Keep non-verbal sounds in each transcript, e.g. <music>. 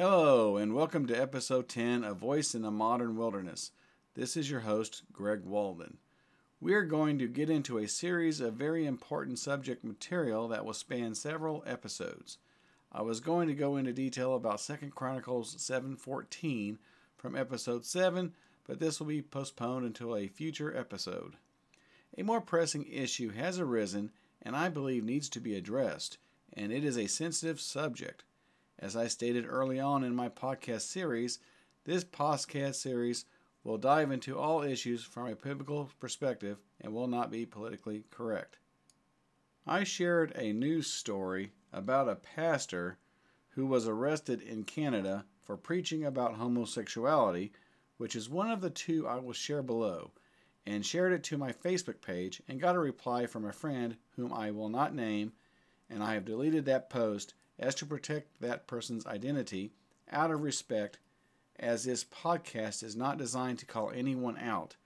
Hello, and welcome to episode 10 A Voice in the Modern Wilderness. This is your host, Greg Walden. We are going to get into a series of very important subject material that will span several episodes. I was going to go into detail about 2 Chronicles 7:14 from episode 7, but this will be postponed until a future episode. A more pressing issue has arisen and I believe needs to be addressed, and it is a sensitive subject. As I stated early on in my podcast series, this podcast series will dive into all issues from a biblical perspective and will not be politically correct. I shared a news story about a pastor who was arrested in Canada for preaching about homosexuality, which is one of the two I will share below, and shared it to my Facebook page and got a reply from a friend whom I will not name, and I have deleted that post as to protect that person's identity out of respect as this podcast is not designed to call anyone out,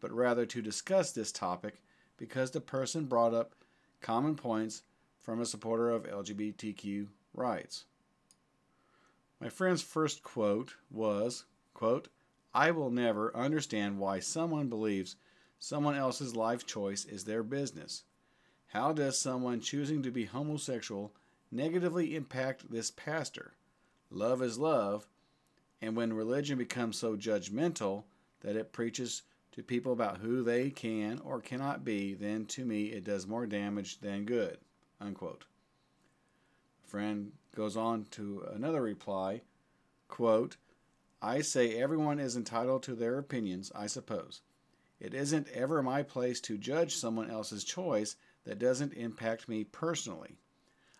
but rather to discuss this topic because the person brought up common points from a supporter of LGBTQ rights. My friend's first quote was, quote, I will never understand why someone believes someone else's life choice is their business. How does someone choosing to be homosexual negatively impact this pastor? Love is love, and when religion becomes so judgmental that it preaches to people about who they can or cannot be, then to me it does more damage than good. Unquote. A friend goes on to another reply, quote, I say everyone is entitled to their opinions, I suppose. It isn't ever my place to judge someone else's choice that doesn't impact me personally.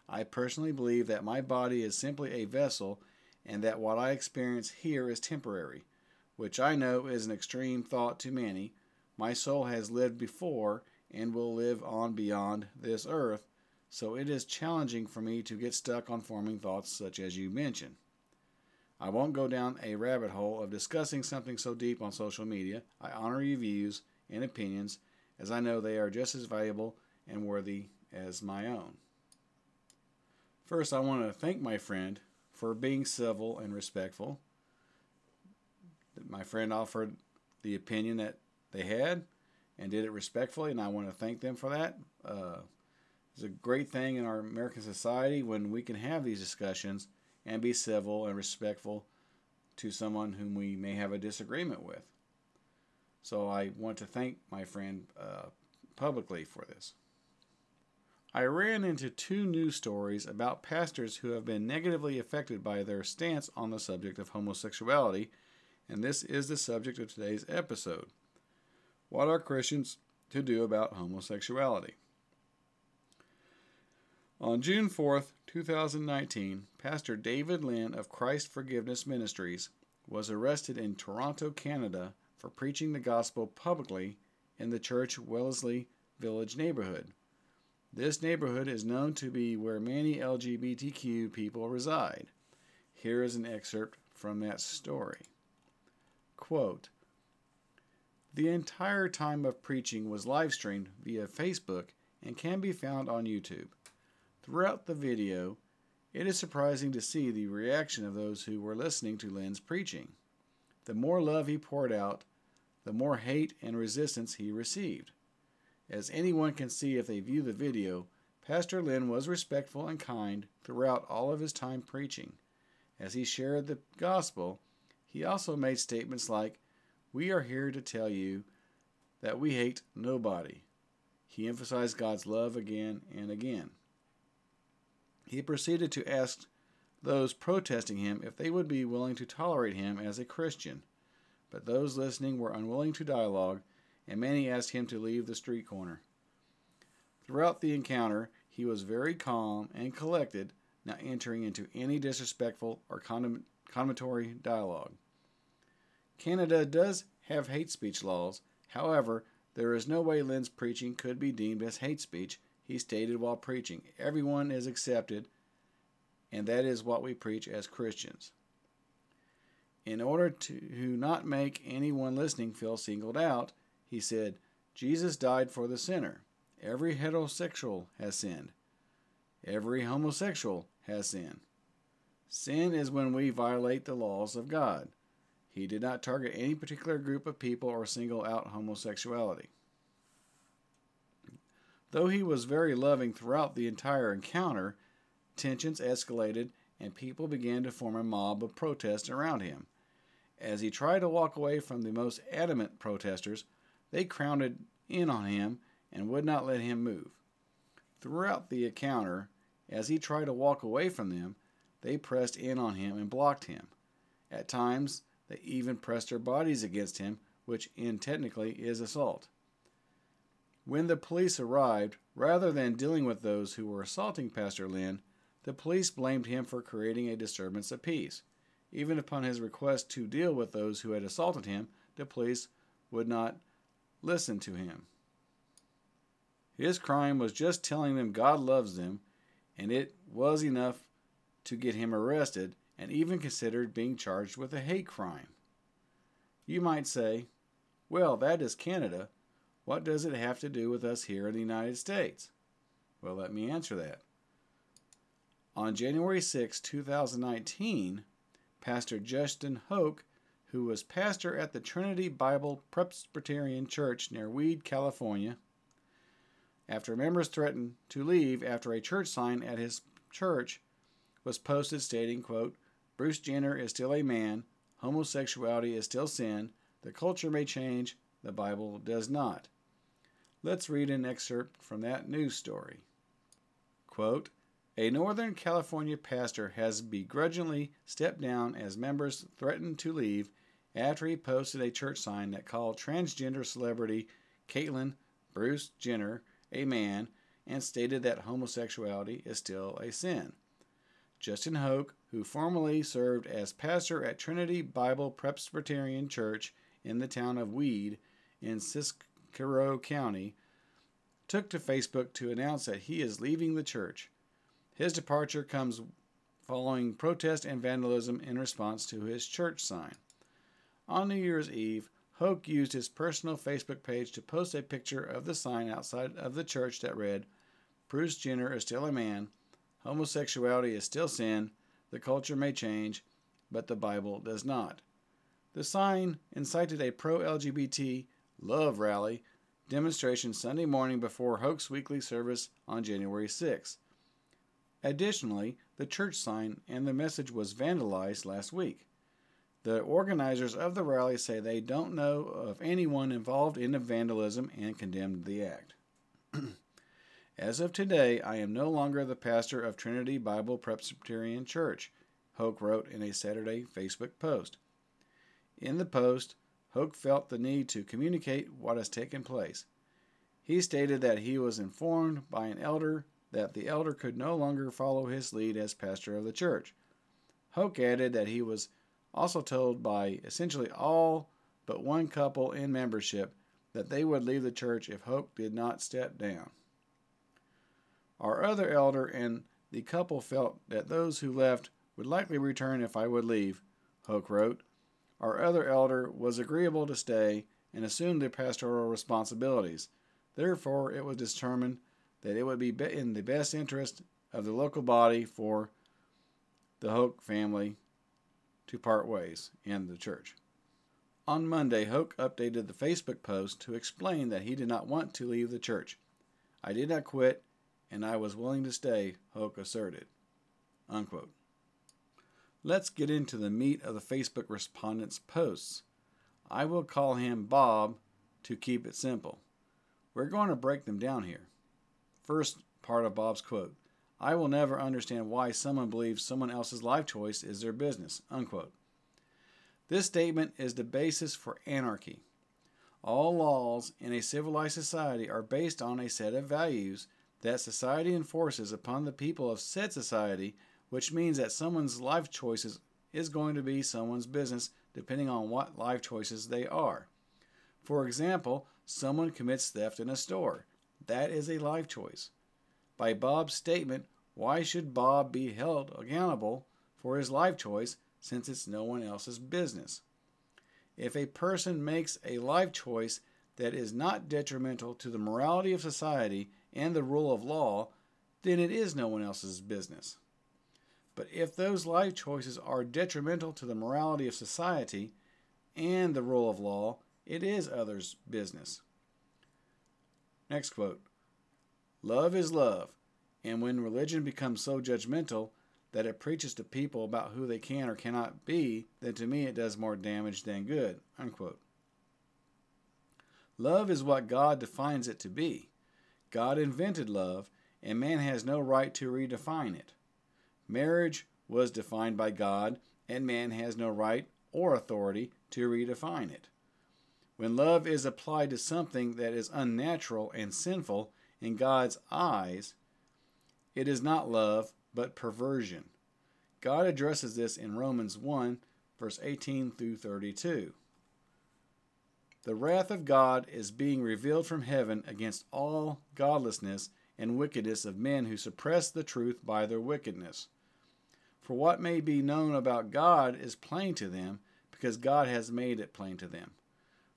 I personally believe that my body is simply a vessel and that what I experience here is temporary, which I know is an extreme thought to many. My soul has lived before and will live on beyond this earth, so it is challenging for me to get stuck on forming thoughts such as you mentioned. I won't go down a rabbit hole of discussing something so deep on social media. I honor your views and opinions as I know they are just as valuable and worthy as my own. First, I want to thank my friend for being civil and respectful. My friend offered the opinion that they had and did it respectfully, and I want to thank them for that. Uh, it's a great thing in our American society when we can have these discussions and be civil and respectful to someone whom we may have a disagreement with. So I want to thank my friend uh, publicly for this. I ran into two news stories about pastors who have been negatively affected by their stance on the subject of homosexuality, and this is the subject of today's episode. What are Christians to do about homosexuality? On June 4th, 2019, Pastor David Lynn of Christ Forgiveness Ministries was arrested in Toronto, Canada for preaching the gospel publicly in the church Wellesley Village neighborhood. This neighborhood is known to be where many LGBTQ people reside. Here is an excerpt from that story. Quote, the entire time of preaching was live streamed via Facebook and can be found on YouTube. Throughout the video, it is surprising to see the reaction of those who were listening to Lynn's preaching. The more love he poured out, the more hate and resistance he received. As anyone can see if they view the video, Pastor Lynn was respectful and kind throughout all of his time preaching. As he shared the gospel, he also made statements like, We are here to tell you that we hate nobody. He emphasized God's love again and again. He proceeded to ask those protesting him if they would be willing to tolerate him as a Christian, but those listening were unwilling to dialogue and many asked him to leave the street corner. Throughout the encounter, he was very calm and collected, not entering into any disrespectful or condemnatory dialogue. Canada does have hate speech laws. However, there is no way Lynn's preaching could be deemed as hate speech, he stated while preaching. Everyone is accepted, and that is what we preach as Christians. In order to not make anyone listening feel singled out, he said, Jesus died for the sinner. Every heterosexual has sinned. Every homosexual has sinned. Sin is when we violate the laws of God. He did not target any particular group of people or single out homosexuality. Though he was very loving throughout the entire encounter, tensions escalated and people began to form a mob of protest around him. As he tried to walk away from the most adamant protesters, they crowded in on him and would not let him move. Throughout the encounter, as he tried to walk away from them, they pressed in on him and blocked him. At times, they even pressed their bodies against him, which in technically is assault. When the police arrived, rather than dealing with those who were assaulting Pastor Lynn, the police blamed him for creating a disturbance of peace. Even upon his request to deal with those who had assaulted him, the police would not listen to him. His crime was just telling them God loves them, and it was enough to get him arrested and even considered being charged with a hate crime. You might say, well, that is Canada. What does it have to do with us here in the United States? Well, let me answer that. On January 6, 2019, Pastor Justin Hoke, who was pastor at the Trinity Bible Presbyterian Church near Weed, California, after members threatened to leave after a church sign at his church was posted stating, quote, Bruce Jenner is still a man, homosexuality is still sin, the culture may change, the Bible does not. Let's read an excerpt from that news story. Quote, a Northern California pastor has begrudgingly stepped down as members threatened to leave after he posted a church sign that called transgender celebrity Caitlyn Bruce Jenner a man and stated that homosexuality is still a sin. Justin Hoke, who formerly served as pastor at Trinity Bible Presbyterian Church in the town of Weed in Siskiyou County, took to Facebook to announce that he is leaving the church. His departure comes following protest and vandalism in response to his church sign. On New Year's Eve, Hoke used his personal Facebook page to post a picture of the sign outside of the church that read, Bruce Jenner is still a man, homosexuality is still sin, the culture may change, but the Bible does not. The sign incited a pro LGBT love rally demonstration Sunday morning before Hoke's weekly service on January 6. Additionally, the church sign and the message was vandalized last week. The organizers of the rally say they don't know of anyone involved in the vandalism and condemned the act. <clears throat> As of today, I am no longer the pastor of Trinity Bible Presbyterian Church, Hoke wrote in a Saturday Facebook post. In the post, Hoke felt the need to communicate what has taken place. He stated that he was informed by an elder that the elder could no longer follow his lead as pastor of the church. Hoke added that he was also told by essentially all but one couple in membership that they would leave the church if Hoke did not step down. Our other elder and the couple felt that those who left would likely return if I would leave, Hoke wrote. Our other elder was agreeable to stay and assume the pastoral responsibilities. Therefore, it was determined that it would be in the best interest of the local body for the Hoke family to part ways in the church. On Monday, Hoke updated the Facebook post to explain that he did not want to leave the church. I did not quit, and I was willing to stay, Hoke asserted. Unquote. Let's get into the meat of the Facebook respondents' posts. I will call him Bob to keep it simple. We're going to break them down here. First part of Bob's quote I will never understand why someone believes someone else's life choice is their business. Unquote. This statement is the basis for anarchy. All laws in a civilized society are based on a set of values that society enforces upon the people of said society, which means that someone's life choices is going to be someone's business depending on what life choices they are. For example, someone commits theft in a store. That is a life choice. By Bob's statement, why should Bob be held accountable for his life choice since it's no one else's business? If a person makes a life choice that is not detrimental to the morality of society and the rule of law, then it is no one else's business. But if those life choices are detrimental to the morality of society and the rule of law, it is others' business. Next quote Love is love, and when religion becomes so judgmental that it preaches to people about who they can or cannot be, then to me it does more damage than good. Unquote. Love is what God defines it to be. God invented love, and man has no right to redefine it. Marriage was defined by God, and man has no right or authority to redefine it. When love is applied to something that is unnatural and sinful in God's eyes, it is not love, but perversion. God addresses this in Romans 1, verse 18 through 32. The wrath of God is being revealed from heaven against all godlessness and wickedness of men who suppress the truth by their wickedness. For what may be known about God is plain to them, because God has made it plain to them.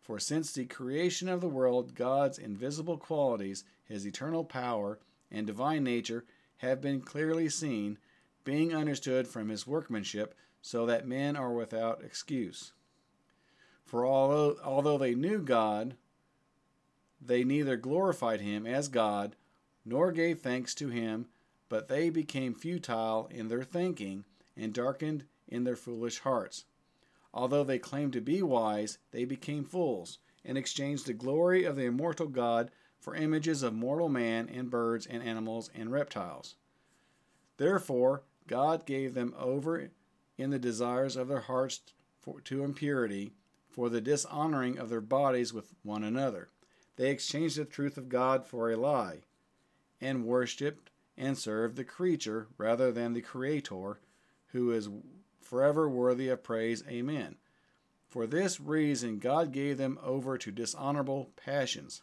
For since the creation of the world, God's invisible qualities, his eternal power, and divine nature have been clearly seen, being understood from his workmanship, so that men are without excuse. For although, although they knew God, they neither glorified him as God, nor gave thanks to him, but they became futile in their thinking, and darkened in their foolish hearts. Although they claimed to be wise, they became fools, and exchanged the glory of the immortal God for images of mortal man and birds and animals and reptiles. Therefore, God gave them over in the desires of their hearts for, to impurity, for the dishonoring of their bodies with one another. They exchanged the truth of God for a lie, and worshipped and served the creature rather than the Creator, who is forever worthy of praise. Amen. For this reason, God gave them over to dishonorable passions.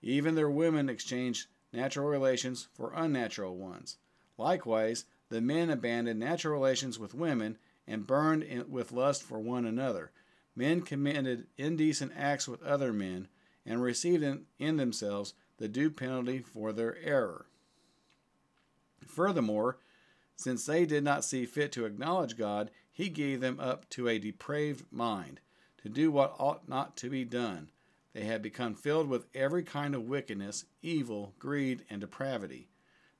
Even their women exchanged natural relations for unnatural ones. Likewise, the men abandoned natural relations with women and burned in, with lust for one another. Men committed indecent acts with other men and received in, in themselves the due penalty for their error. Furthermore, since they did not see fit to acknowledge God, he gave them up to a depraved mind, to do what ought not to be done they have become filled with every kind of wickedness, evil, greed, and depravity.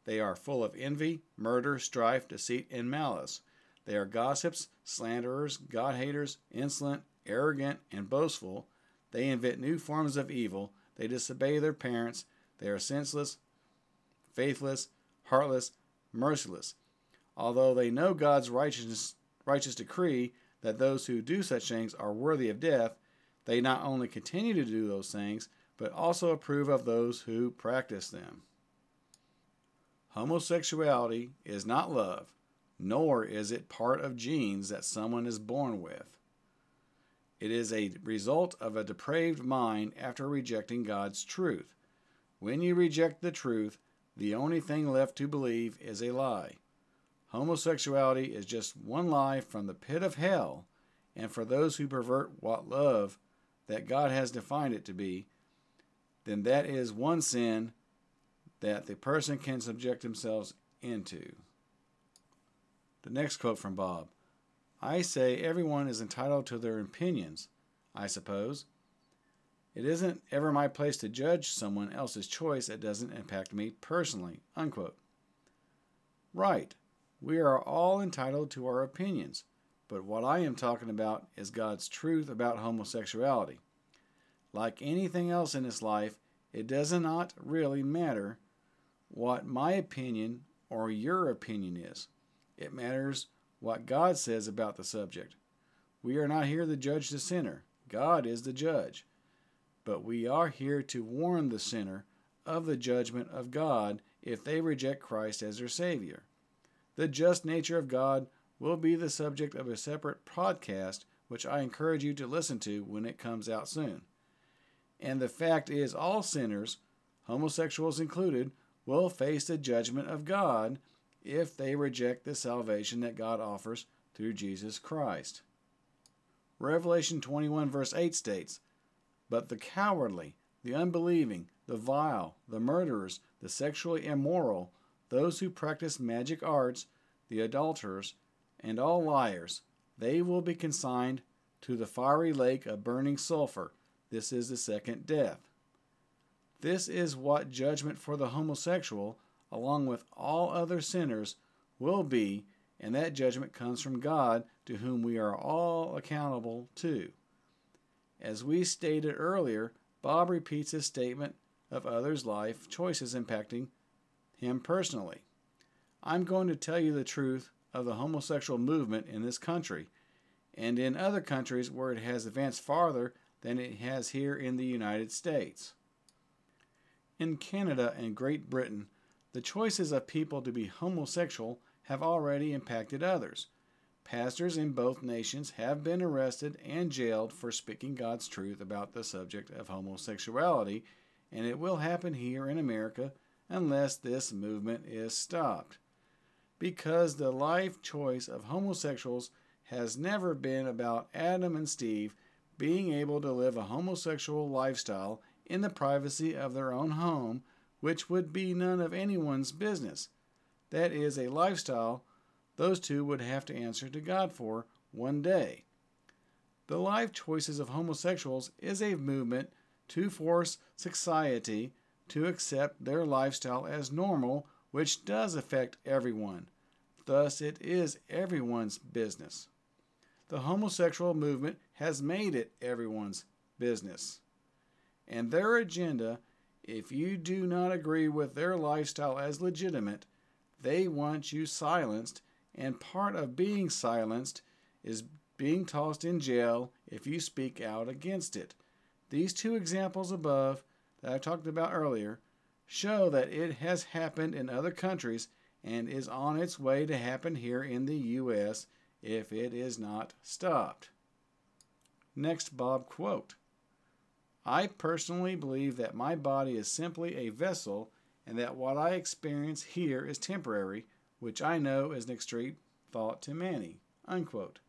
They are full of envy, murder, strife, deceit, and malice. They are gossips, slanderers, God haters, insolent, arrogant, and boastful. They invent new forms of evil. They disobey their parents. They are senseless, faithless, heartless, merciless. Although they know God's righteous, righteous decree that those who do such things are worthy of death, they not only continue to do those things, but also approve of those who practice them. Homosexuality is not love, nor is it part of genes that someone is born with. It is a result of a depraved mind after rejecting God's truth. When you reject the truth, the only thing left to believe is a lie. Homosexuality is just one lie from the pit of hell, and for those who pervert what love that God has defined it to be, then that is one sin that the person can subject themselves into. The next quote from Bob I say everyone is entitled to their opinions, I suppose. It isn't ever my place to judge someone else's choice that doesn't impact me personally. Unquote. Right. We are all entitled to our opinions. But what I am talking about is God's truth about homosexuality. Like anything else in this life, it does not really matter what my opinion or your opinion is. It matters what God says about the subject. We are not here to judge the sinner, God is the judge. But we are here to warn the sinner of the judgment of God if they reject Christ as their Savior. The just nature of God will be the subject of a separate podcast, which I encourage you to listen to when it comes out soon. And the fact is, all sinners, homosexuals included, will face the judgment of God if they reject the salvation that God offers through Jesus Christ. Revelation 21, verse 8 states, But the cowardly, the unbelieving, the vile, the murderers, the sexually immoral, those who practice magic arts, the adulterers, and all liars. They will be consigned to the fiery lake of burning sulfur. This is the second death. This is what judgment for the homosexual, along with all other sinners, will be, and that judgment comes from God, to whom we are all accountable to. As we stated earlier, Bob repeats his statement of others' life choices impacting him personally. I'm going to tell you the truth of the homosexual movement in this country and in other countries where it has advanced farther than it has here in the United States. In Canada and Great Britain, the choices of people to be homosexual have already impacted others. Pastors in both nations have been arrested and jailed for speaking God's truth about the subject of homosexuality, and it will happen here in America unless this movement is stopped. Because the life choice of homosexuals has never been about Adam and Steve being able to live a homosexual lifestyle in the privacy of their own home, which would be none of anyone's business. That is a lifestyle those two would have to answer to God for one day. The life choices of homosexuals is a movement to force society to accept their lifestyle as normal, which does affect everyone. Thus, it is everyone's business. The homosexual movement has made it everyone's business. And their agenda, if you do not agree with their lifestyle as legitimate, they want you silenced and part of being silenced is being tossed in jail if you speak out against it. These two examples above that I talked about earlier show that it has happened in other countries and is on its way to happen here in the U.S. if it is not stopped. Next Bob quote I personally believe that my body is simply a vessel and that what I experience here is temporary which I know is an extreme thought to many. Unquote.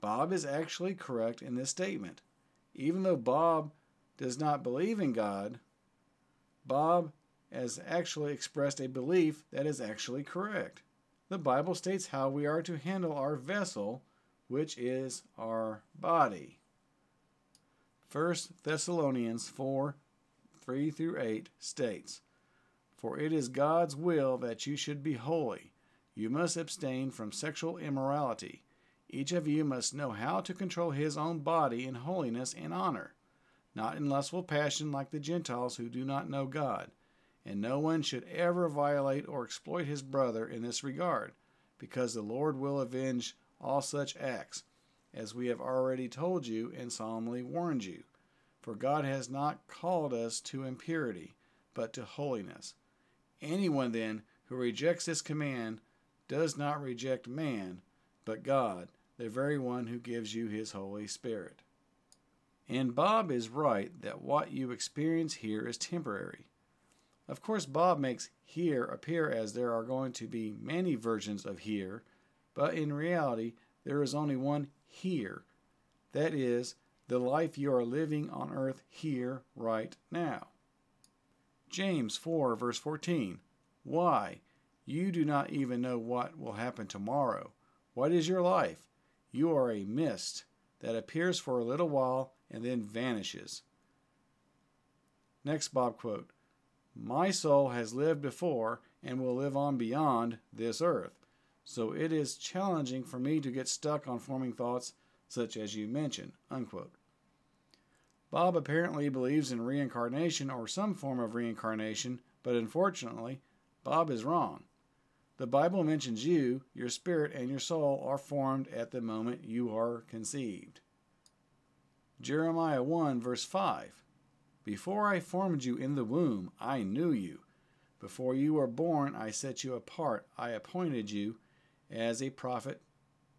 Bob is actually correct in this statement. Even though Bob does not believe in God, Bob has actually expressed a belief that is actually correct. The Bible states how we are to handle our vessel, which is our body. 1 Thessalonians 4 3 through 8 states, for it is God's will that you should be holy. You must abstain from sexual immorality. Each of you must know how to control his own body in holiness and honor, not in lustful passion like the Gentiles who do not know God. And no one should ever violate or exploit his brother in this regard, because the Lord will avenge all such acts, as we have already told you and solemnly warned you. For God has not called us to impurity, but to holiness. Anyone, then, who rejects this command does not reject man, but God, the very one who gives you his Holy Spirit. And Bob is right that what you experience here is temporary. Of course, Bob makes here appear as there are going to be many versions of here, but in reality, there is only one here. That is, the life you are living on earth here, right now. James 4, verse 14. Why? You do not even know what will happen tomorrow. What is your life? You are a mist that appears for a little while and then vanishes. Next Bob quote My soul has lived before and will live on beyond this earth, so it is challenging for me to get stuck on forming thoughts such as you mention. Unquote. Bob apparently believes in reincarnation or some form of reincarnation, but unfortunately, Bob is wrong. The Bible mentions you, your spirit, and your soul are formed at the moment you are conceived. Jeremiah 1, verse 5 Before I formed you in the womb, I knew you. Before you were born, I set you apart. I appointed you as a prophet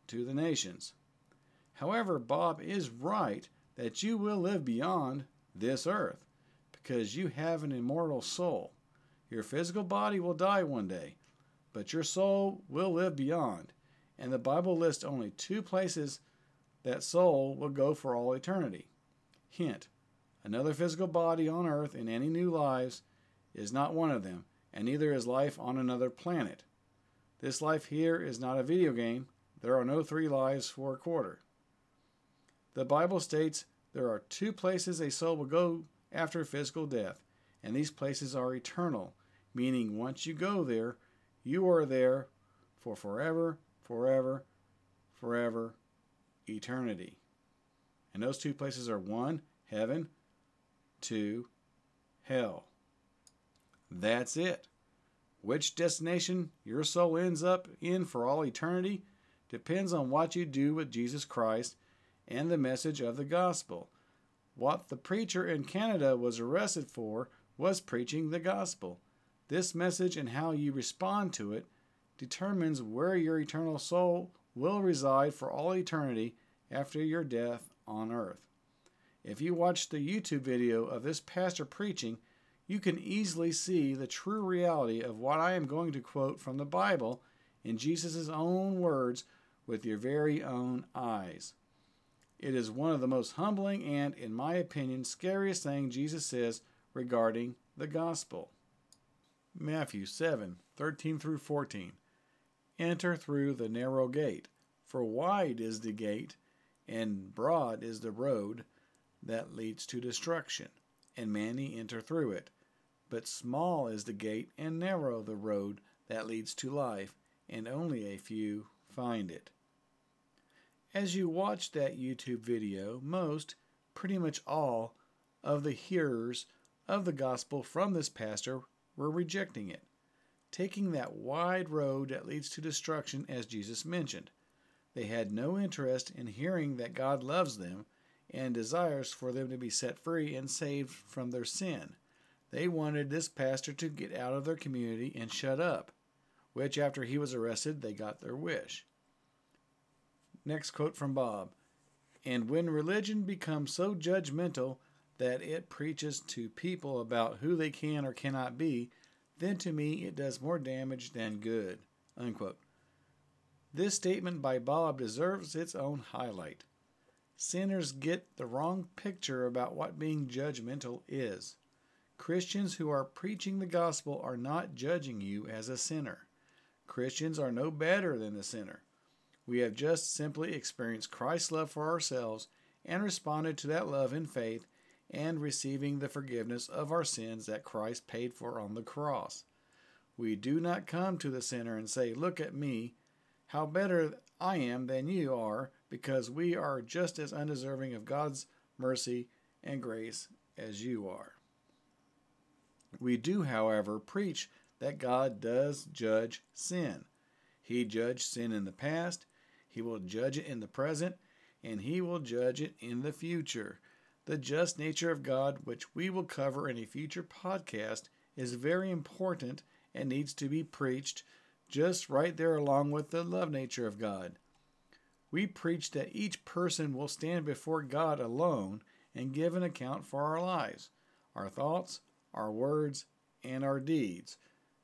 to the nations. However, Bob is right that you will live beyond this earth because you have an immortal soul. Your physical body will die one day, but your soul will live beyond. And the Bible lists only two places that soul will go for all eternity. Hint another physical body on earth in any new lives is not one of them, and neither is life on another planet. This life here is not a video game. There are no three lives for a quarter. The Bible states there are two places a soul will go after physical death, and these places are eternal, meaning once you go there, you are there for forever, forever, forever, eternity. And those two places are one, heaven, two, hell. That's it. Which destination your soul ends up in for all eternity depends on what you do with Jesus Christ and the message of the gospel. What the preacher in Canada was arrested for was preaching the gospel. This message and how you respond to it determines where your eternal soul will reside for all eternity after your death on earth. If you watch the YouTube video of this pastor preaching, you can easily see the true reality of what I am going to quote from the Bible in Jesus' own words with your very own eyes. It is one of the most humbling and, in my opinion, scariest things Jesus says regarding the gospel. Matthew 7 13 through 14. Enter through the narrow gate, for wide is the gate, and broad is the road that leads to destruction, and many enter through it. But small is the gate and narrow the road that leads to life, and only a few find it. As you watch that YouTube video, most, pretty much all, of the hearers of the gospel from this pastor were rejecting it, taking that wide road that leads to destruction as Jesus mentioned. They had no interest in hearing that God loves them and desires for them to be set free and saved from their sin. They wanted this pastor to get out of their community and shut up, which, after he was arrested, they got their wish. Next quote from Bob And when religion becomes so judgmental that it preaches to people about who they can or cannot be, then to me it does more damage than good. Unquote. This statement by Bob deserves its own highlight. Sinners get the wrong picture about what being judgmental is. Christians who are preaching the gospel are not judging you as a sinner. Christians are no better than the sinner. We have just simply experienced Christ's love for ourselves and responded to that love in faith and receiving the forgiveness of our sins that Christ paid for on the cross. We do not come to the sinner and say, Look at me, how better I am than you are, because we are just as undeserving of God's mercy and grace as you are. We do, however, preach that God does judge sin. He judged sin in the past, He will judge it in the present, and He will judge it in the future. The just nature of God, which we will cover in a future podcast, is very important and needs to be preached just right there along with the love nature of God. We preach that each person will stand before God alone and give an account for our lives, our thoughts, our words, and our deeds.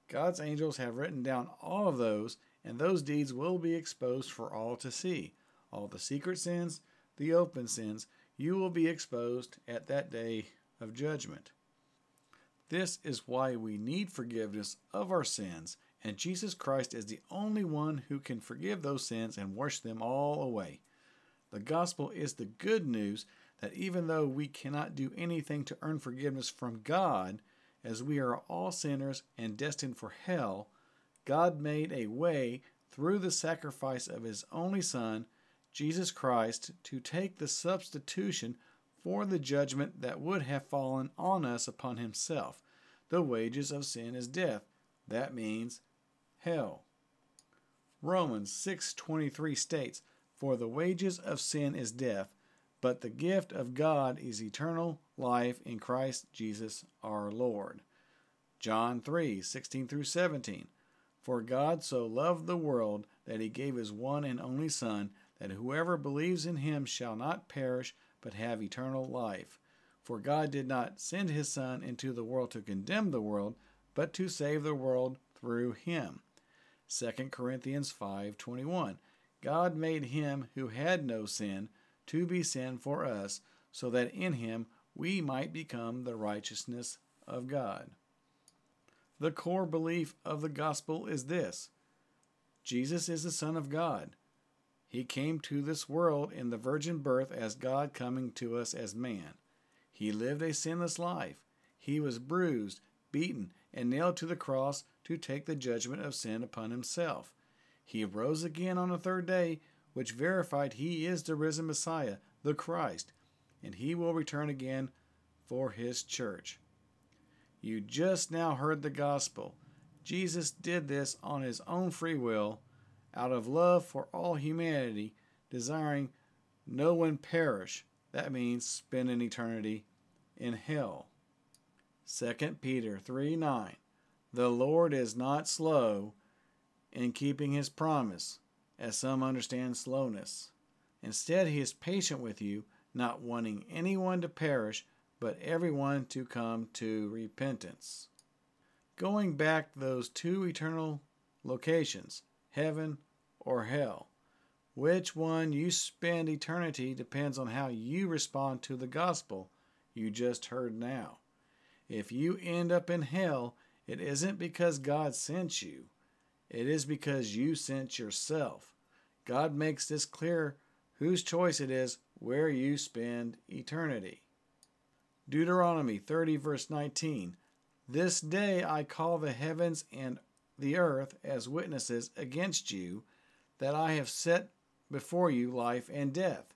God's angels have written down all of those, and those deeds will be exposed for all to see. All the secret sins, the open sins, you will be exposed at that day of judgment. This is why we need forgiveness of our sins, and Jesus Christ is the only one who can forgive those sins and wash them all away. The gospel is the good news that even though we cannot do anything to earn forgiveness from God, as we are all sinners and destined for hell, God made a way through the sacrifice of His only Son, Jesus Christ, to take the substitution for the judgment that would have fallen on us upon Himself. The wages of sin is death. That means hell. Romans 6:23 states, "For the wages of sin is death, but the gift of God is eternal life in Christ Jesus our Lord. John 3:16 through 17. For God so loved the world that he gave his one and only Son, that whoever believes in him shall not perish, but have eternal life. For God did not send his Son into the world to condemn the world, but to save the world through him. 2 Corinthians 5:21 God made him who had no sin to be sin for us, so that in him we might become the righteousness of God. The core belief of the gospel is this Jesus is the Son of God. He came to this world in the virgin birth as God coming to us as man. He lived a sinless life. He was bruised, beaten, and nailed to the cross to take the judgment of sin upon himself. He rose again on the third day, which verified he is the risen Messiah, the Christ, and he will return again for his church. You just now heard the gospel. Jesus did this on his own free will, out of love for all humanity, desiring no one perish. That means spend an eternity in hell. 2 Peter 3 9. The Lord is not slow in keeping his promise, as some understand slowness. Instead, he is patient with you, not wanting anyone to perish, but everyone to come to repentance. Going back those two eternal locations, heaven or hell, which one you spend eternity depends on how you respond to the gospel you just heard now. If you end up in hell, it isn't because God sent you, it is because you sent yourself. God makes this clear whose choice it is where you spend eternity. Deuteronomy 30, verse 19 This day I call the heavens and the earth as witnesses against you, that I have set before you life and death,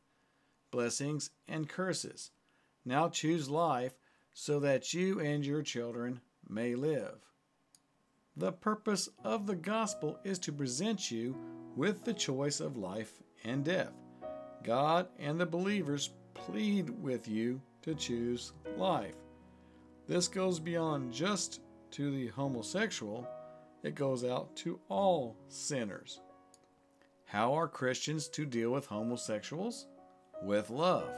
blessings and curses. Now choose life, so that you and your children may live. The purpose of the gospel is to present you with the choice of life and death. God and the believers plead with you to choose life. This goes beyond just to the homosexual, it goes out to all sinners. How are Christians to deal with homosexuals? With love.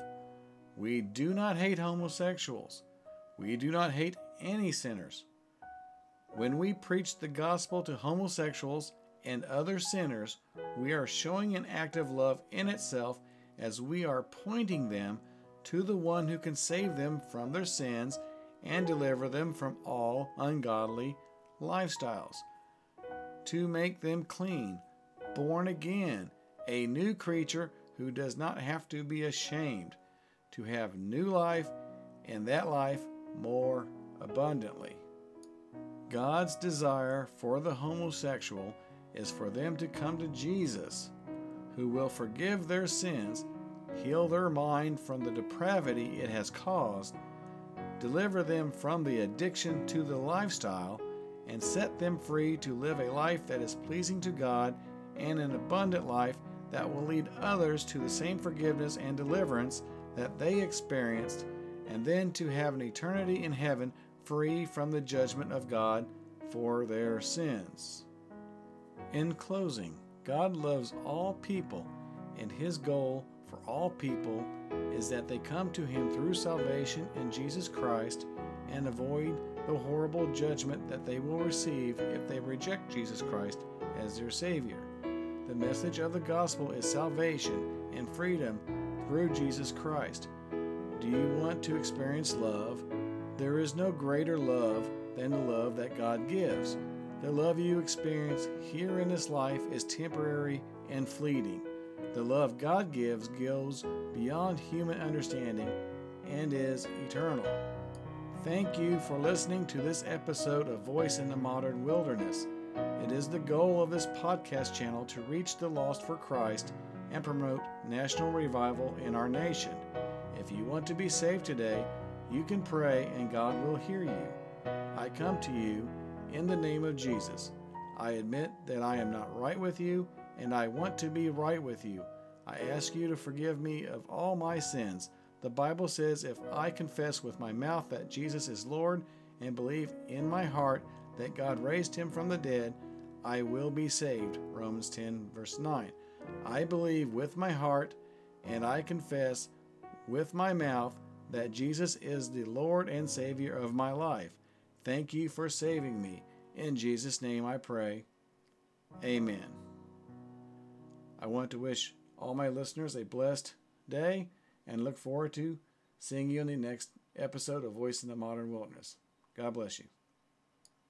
We do not hate homosexuals. We do not hate any sinners. When we preach the gospel to homosexuals and other sinners, we are showing an act of love in itself as we are pointing them to the one who can save them from their sins and deliver them from all ungodly lifestyles. To make them clean, born again, a new creature who does not have to be ashamed to have new life and that life more abundantly. God's desire for the homosexual is for them to come to Jesus, who will forgive their sins, heal their mind from the depravity it has caused, deliver them from the addiction to the lifestyle, and set them free to live a life that is pleasing to God and an abundant life that will lead others to the same forgiveness and deliverance that they experienced, and then to have an eternity in heaven free from the judgment of God for their sins. In closing, God loves all people, and His goal for all people is that they come to Him through salvation in Jesus Christ and avoid the horrible judgment that they will receive if they reject Jesus Christ as their Savior. The message of the gospel is salvation and freedom through Jesus Christ. Do you want to experience love? There is no greater love than the love that God gives. The love you experience here in this life is temporary and fleeting. The love God gives goes beyond human understanding and is eternal. Thank you for listening to this episode of Voice in the Modern Wilderness. It is the goal of this podcast channel to reach the lost for Christ and promote national revival in our nation. If you want to be saved today, you can pray and God will hear you. I come to you in the name of Jesus. I admit that I am not right with you and I want to be right with you. I ask you to forgive me of all my sins. The Bible says if I confess with my mouth that Jesus is Lord and believe in my heart that God raised him from the dead, I will be saved. Romans 10, verse 9. I believe with my heart and I confess with my mouth that Jesus is the Lord and Savior of my life. Thank you for saving me. In Jesus' name I pray. Amen. I want to wish all my listeners a blessed day and look forward to seeing you in the next episode of Voice in the Modern Wilderness. God bless you.